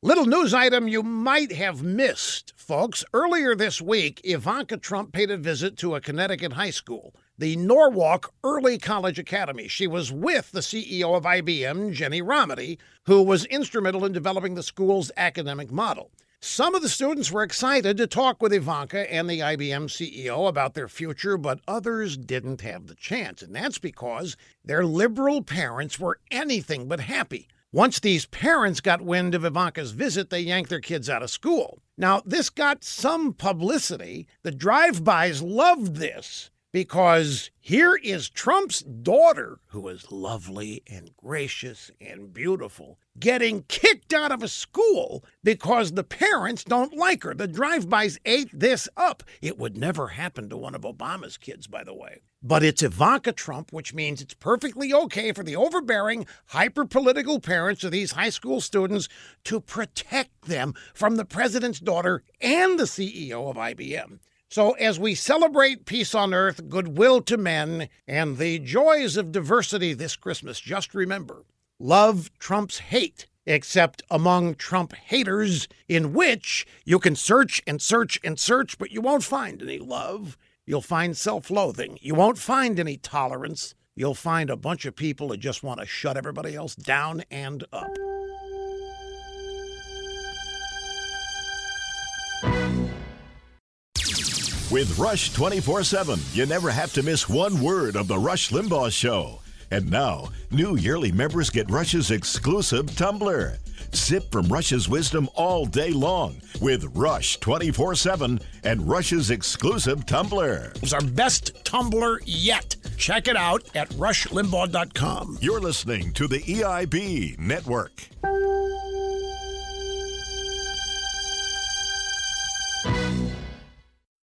Little news item you might have missed, folks. Earlier this week, Ivanka Trump paid a visit to a Connecticut high school, the Norwalk Early College Academy. She was with the CEO of IBM, Ginni Rometty, who was instrumental in developing the school's academic model. Some of the students were excited to talk with Ivanka and the IBM CEO about their future, but others didn't have the chance. And that's because their liberal parents were anything but happy. Once these parents got wind of Ivanka's visit, they yanked their kids out of school. Now, this got some publicity. The drive bys loved this because here is Trump's daughter, who is lovely and gracious and beautiful, getting kicked out of a school because the parents don't like her. The drive bys ate this up. It would never happen to one of Obama's kids, by the way. But it's Ivanka Trump, which means it's perfectly okay for the overbearing, hyper political parents of these high school students to protect them from the president's daughter and the CEO of IBM. So, as we celebrate peace on earth, goodwill to men, and the joys of diversity this Christmas, just remember love trumps hate, except among Trump haters, in which you can search and search and search, but you won't find any love. You'll find self loathing. You won't find any tolerance. You'll find a bunch of people who just want to shut everybody else down and up. With Rush 24 7, you never have to miss one word of The Rush Limbaugh Show. And now, new yearly members get Rush's exclusive tumbler. Sip from Rush's wisdom all day long with Rush 24 7 and Rush's exclusive tumbler. It's our best tumbler yet. Check it out at rushlimbaugh.com. You're listening to the EIB Network.